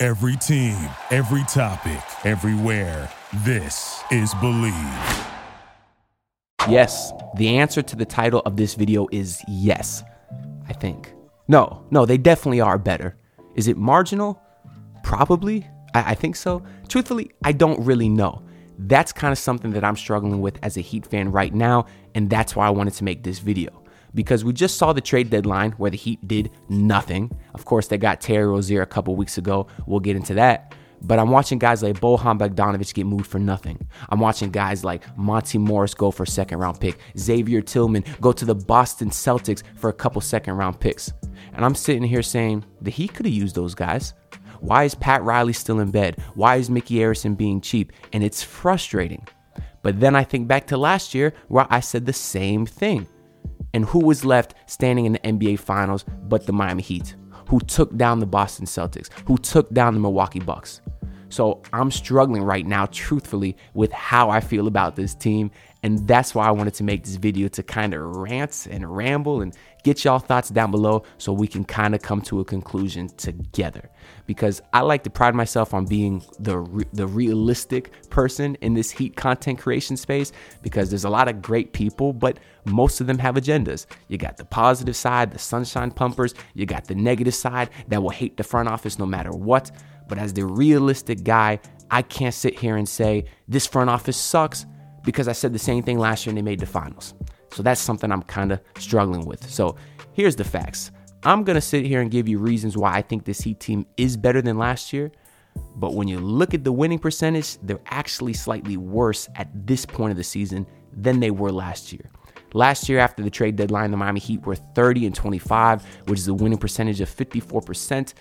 Every team, every topic, everywhere. This is Bleav. Yes, the answer to the title of this video is yes, I think. No, no, they definitely are better. Is it marginal? Probably. I, I think so. Truthfully, I don't really know. That's kind of something that I'm struggling with as a Heat fan right now, and that's why I wanted to make this video. Because we just saw the trade deadline where the Heat did nothing. Of course, they got Terry Rozier a couple weeks ago. We'll get into that. But I'm watching guys like Bojan Bogdanovic get moved for nothing. I'm watching guys like Monte Morris go for a second round pick, Xavier Tillman go to the Boston Celtics for a couple second round picks. And I'm sitting here saying the Heat could have used those guys. Why is Pat Riley still in bed? Why is Micky Arison being cheap? And it's frustrating. But then I think back to last year where I said the same thing. And who was left standing in the NBA Finals but the Miami Heat, who took down the Boston Celtics, who took down the Milwaukee Bucks? So I'm struggling right now, truthfully, with how I feel about this team. And that's why I wanted to make this video to kind of rant and ramble and get y'all thoughts down below so we can kind of come to a conclusion together. Because I like to pride myself on being the re- the realistic person in this heat content creation space because there's a lot of great people, but most of them have agendas. You got the positive side, the sunshine pumpers, you got the negative side that will hate the front office no matter what. But as the realistic guy, I can't sit here and say this front office sucks because I said the same thing last year and they made the finals. So that's something I'm kind of struggling with. So here's the facts. I'm going to sit here and give you reasons why I think this Heat team is better than last year. But when you look at the winning percentage, they're actually slightly worse at this point of the season than they were last year. Last year, after the trade deadline, the Miami Heat were 30 and 25, which is a winning percentage of 54%.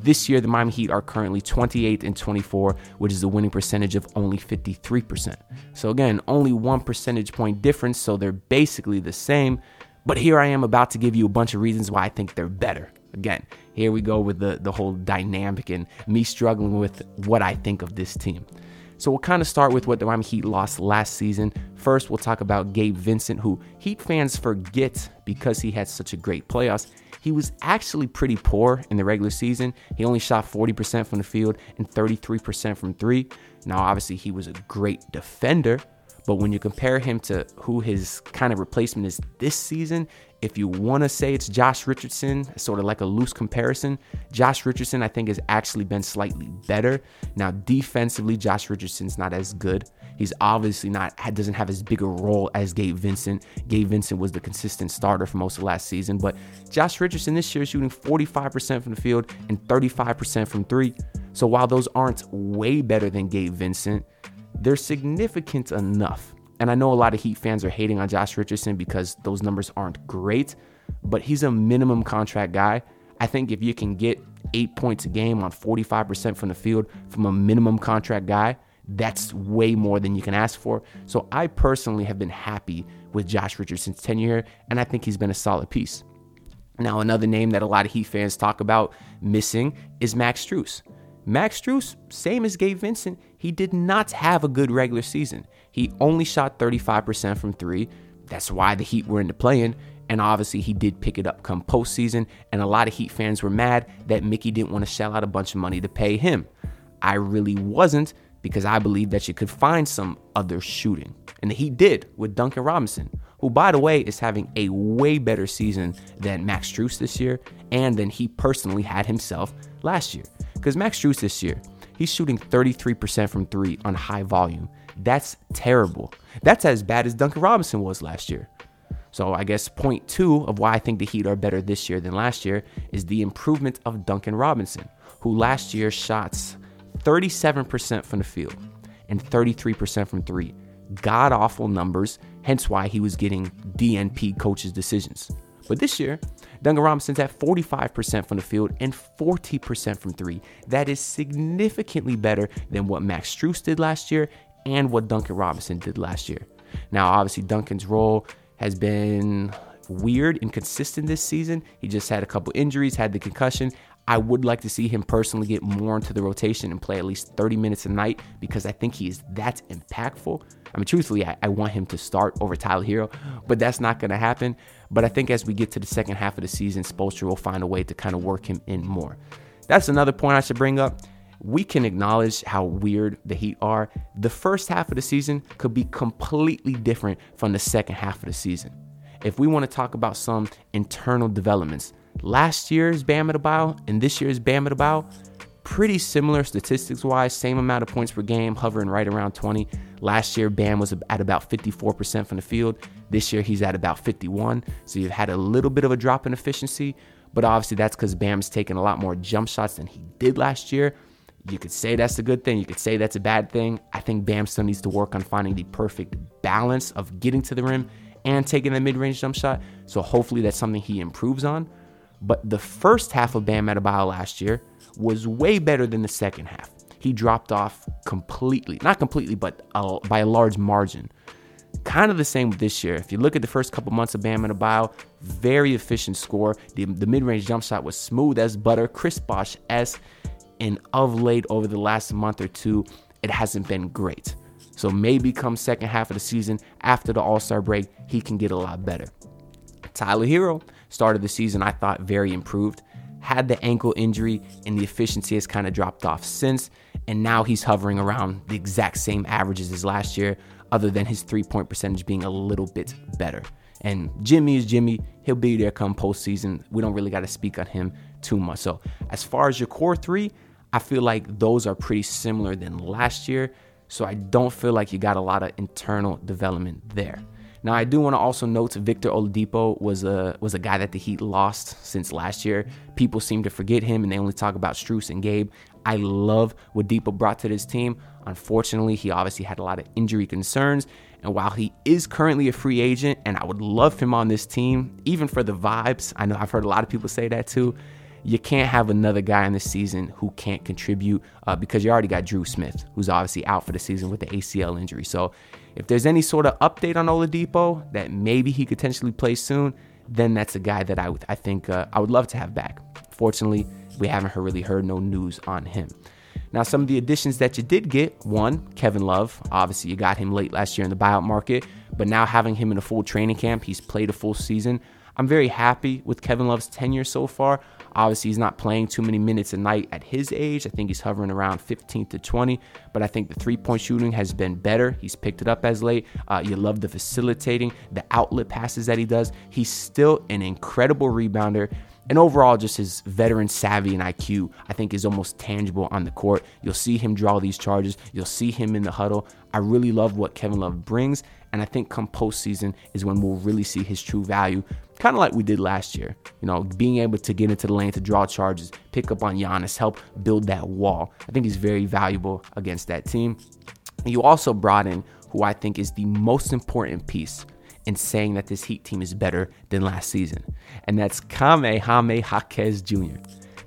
This year, the Miami Heat are currently 28 and 24, which is a winning percentage of only 53%. So, again, only one percentage point difference, so they're basically the same. But here I am about to give you a bunch of reasons why I think they're better. Again, here we go with the, the whole dynamic and me struggling with what I think of this team. So we'll kind of start with what the Miami Heat lost last season. First, we'll talk about Gabe Vincent, who Heat fans forget because he had such a great playoffs. He was actually pretty poor in the regular season. He only shot 40% from the field and 33% from three. Now, obviously, he was a great defender, but when you compare him to who his kind of replacement is this season, if you want to say it's Josh Richardson, sort of like a loose comparison, Josh Richardson, I think, has actually been slightly better. Now, defensively, Josh Richardson's not as good. He's obviously not doesn't have as big a role as Gabe Vincent. Gabe Vincent was the consistent starter for most of last season, but Josh Richardson this year is shooting 45% from the field and 35% from three. So while those aren't way better than Gabe Vincent, they're significant enough. And I know a lot of Heat fans are hating on Josh Richardson because those numbers aren't great, but he's a minimum contract guy. I think if you can get eight points a game on 45% from the field from a minimum contract guy, that's way more than you can ask for. So I personally have been happy with Josh Richardson's tenure, here, and I think he's been a solid piece. Now, another name that a lot of Heat fans talk about missing is Max Strus. Max Strus, same as Gabe Vincent, he did not have a good regular season. He only shot 35% from three. That's why the Heat were in the. And obviously, he did pick it up come postseason. And a lot of Heat fans were mad that Micky didn't want to shell out a bunch of money to pay him. I really wasn't because I believe that you could find some other shooting. And he did with Duncan Robinson, who, by the way, is having a way better season than Max Strus this year and than he personally had himself last year. Because Max Strus this year, he's shooting 33% from three on high volume. That's terrible. That's as bad as Duncan Robinson was last year. So I guess point two of why I think the Heat are better this year than last year is the improvement of Duncan Robinson, who last year shots 37% from the field and 33% from three. God awful numbers, hence why he was getting DNP coaches' decisions. But this year, Duncan Robinson's at 45% from the field and 40% from three. That is significantly better than what Max Strus did last year and what Duncan Robinson did last year. Now, obviously, Duncan's role has been weird, and inconsistent this season. He just had a couple injuries, had the concussion. I would like to see him personally get more into the rotation and play at least 30 minutes a night because I think he is that impactful. I mean, truthfully, I, I want him to start over Tyler Herro, but that's not going to happen. But I think as we get to the second half of the season, Spoelstra will find a way to kind of work him in more. That's another point I should bring up. We can acknowledge how weird the Heat are. The first half of the season could be completely different from the second half of the season. If we want to talk about some internal developments, last year's Bam Adebayo and this year's Bam Adebayo, pretty similar statistics wise, same amount of points per game, hovering right around 20. Last year, Bam was at about 54% from the field. This year, he's at about 51. So you've had a little bit of a drop in efficiency, but obviously that's because Bam's taken a lot more jump shots than he did last year. You could say that's a good thing. You could say that's a bad thing. I think Bam still needs to work on finding the perfect balance of getting to the rim and taking the mid range jump shot. So hopefully that's something he improves on. But the first half of Bam Adebayo last year was way better than the second half. He dropped off completely, not completely, but uh, by a large margin. Kind of the same with this year. If you look at the first couple months of Bam Adebayo, very efficient score. The, the mid-range jump shot was smooth as butter, Chris Bosh s, and of late over the last month or two, it hasn't been great. So maybe come second half of the season after the All Star break, he can get a lot better. Tyler Herro of the season, I thought, very improved. Had the ankle injury, and the efficiency has kind of dropped off since. And now he's hovering around the exact same averages as last year, other than his three point percentage being a little bit better. And Jimmy is Jimmy. He'll be there come postseason. We don't really got to speak on him too much. So, as far as your core three, I feel like those are pretty similar than last year. So I don't feel like you got a lot of internal development there. Now I do want to also note Victor Oladipo was a was a guy that the Heat lost since last year. People seem to forget him and they only talk about Strus and Gabe. I love what Dipo brought to this team. Unfortunately, he obviously had a lot of injury concerns. And while he is currently a free agent, and I would love him on this team, even for the vibes, I know I've heard a lot of people say that too you can't have another guy in the season who can't contribute uh, because you already got Dru Smith, who's obviously out for the season with the ACL injury. So if there's any sort of update on Oladipo that maybe he could potentially play soon, then that's a guy that I, I think uh, I would love to have back. Fortunately, we haven't really heard no news on him. Now, some of the additions that you did get one, Kevin Love. Obviously, you got him late last year in the buyout market, but now having him in a full training camp, he's played a full season. I'm very happy with Kevin Love's tenure so far. Obviously, he's not playing too many minutes a night at his age. I think he's hovering around 15 to 20, but I think the three point shooting has been better. He's picked it up as late. Uh, you love the facilitating, the outlet passes that he does. He's still an incredible rebounder. And overall, just his veteran savvy and IQ, I think, is almost tangible on the court. You'll see him draw these charges. You'll see him in the huddle. I really love what Kevin Love brings. And I think come postseason is when we'll really see his true value, kind of like we did last year. You know, being able to get into the lane to draw charges, pick up on Giannis, help build that wall. I think he's very valuable against that team. You also brought in who I think is the most important piece in saying that this Heat team is better than last season, and that's Jaime Jaquez Jr.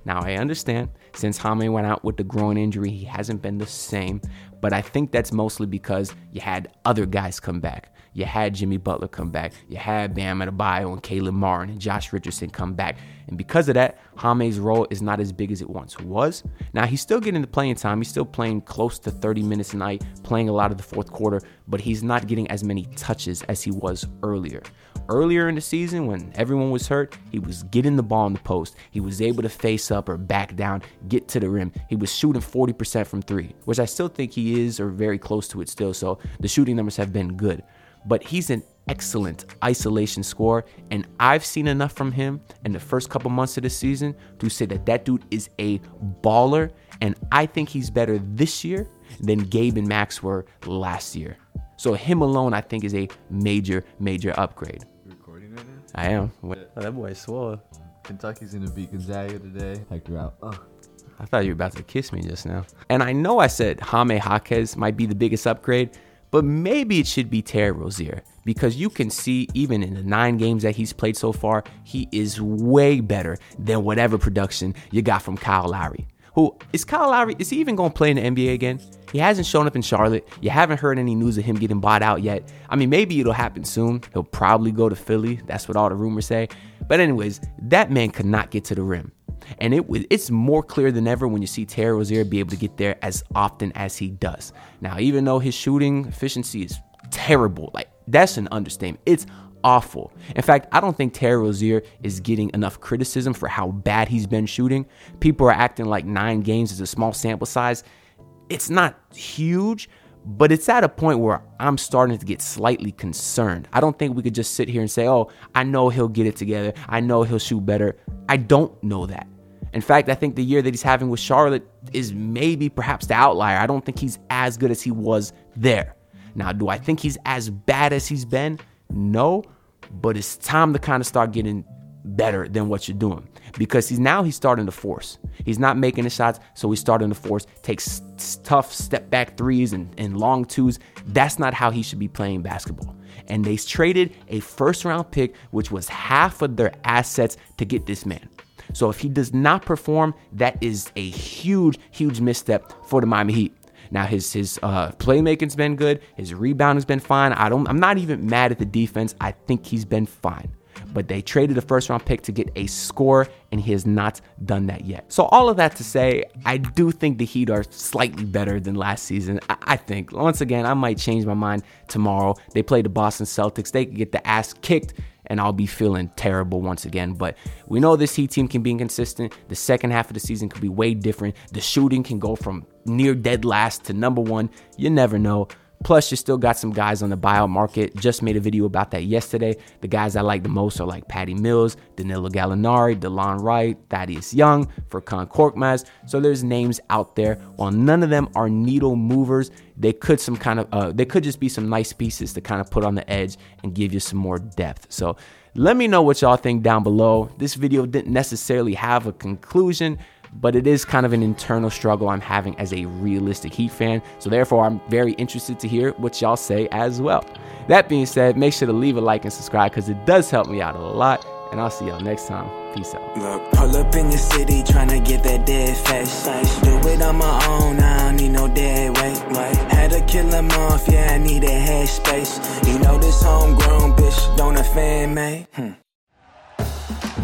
Now, I understand since Jaime went out with the groin injury, he hasn't been the same, but I think that's mostly because you had other guys come back. You had Jimmy Butler come back. You had Bam Adebayo and Caleb Martin and Josh Richardson come back. And because of that, Jaime's role is not as big as it once was. Now, he's still getting the playing time. He's still playing close to 30 minutes a night, playing a lot of the fourth quarter, but he's not getting as many touches as he was earlier. Earlier in the season, when everyone was hurt, he was getting the ball in the post. He was able to face up or back down, get to the rim. He was shooting 40% from three, which I still think he is or very close to it still. So the shooting numbers have been good but he's an excellent isolation scorer. And I've seen enough from him in the first couple months of the season to say that that dude is a baller. And I think he's better this year than Gabe and Max were last year. So him alone, I think, is a major, major upgrade. I am. Oh, that boy swore. Kentucky's gonna beat Gonzaga today. Hector out. Oh. I thought you were about to kiss me just now. And I know I said Jaime Jaquez might be the biggest upgrade, but maybe it should be Terry Rozier because you can see even in the nine games that he's played so far, he is way better than whatever production you got from Kyle Lowry. Who is Kyle Lowry? Is he even going to play in the NBA again? He hasn't shown up in Charlotte. You haven't heard any news of him getting bought out yet. I mean, maybe it'll happen soon. He'll probably go to Philly. That's what all the rumors say. But anyways, that man could not get to the rim. And it it's more clear than ever when you see Terry Rozier be able to get there as often as he does. Now, even though his shooting efficiency is terrible, like that's an understatement. It's awful. In fact, I don't think Terry Rozier is getting enough criticism for how bad he's been shooting. People are acting like nine games is a small sample size it's not huge, but it's at a point where I'm starting to get slightly concerned. I don't think we could just sit here and say, oh, I know he'll get it together. I know he'll shoot better. I don't know that. In fact, I think the year that he's having with Charlotte is maybe perhaps the outlier. I don't think he's as good as he was there. Now, do I think he's as bad as he's been? No, but it's time to kind of start getting better than what you're doing because he's now he's starting to force. He's not making the shots, so he's starting to force, takes tough step back threes and, and long twos. That's not how he should be playing basketball. And they traded a first round pick, which was half of their assets, to get this man. So if he does not perform, that is a huge, huge misstep for the Miami Heat. Now his his uh, playmaking's been good. His rebounding's been fine. I don't. I'm not even mad at the defense. I think he's been fine but they traded a first round pick to get a score, and he has not done that yet. So, all of that to say, I do think the Heat are slightly better than last season. I, I think, once again, I might change my mind tomorrow. They play the Boston Celtics, they could get the ass kicked and I'll be feeling terrible once again. But we know this Heat team can be inconsistent. The second half of the season could be way different. The shooting can go from near dead last to number one. You never know. Plus, you still got some guys on the buyout market. Just made a video about that yesterday. The guys I like the most are like Patty Mills, Danilo Gallinari, Delon Wright, Thaddeus Young, Furkan Korkmaz. So there's names out there. While none of them are needle movers, they could some kind of uh, they could just be some nice pieces to kind of put on the edge and give you some more depth. So let me know what y'all think down below. This video didn't necessarily have a conclusion but it is kind of an internal struggle I'm having as a realistic Heat fan. So therefore, I'm very interested to hear what y'all say as well. That being said, make sure to leave a like and subscribe because it does help me out a lot. And I'll see y'all next time. Peace out. Look, pull up in your city trying to get that dead face. Do it on my own, I don't need no dead weight. Right? Had to kill him off, yeah, I need a head space. You know this homegrown bitch don't offend me. Hmm.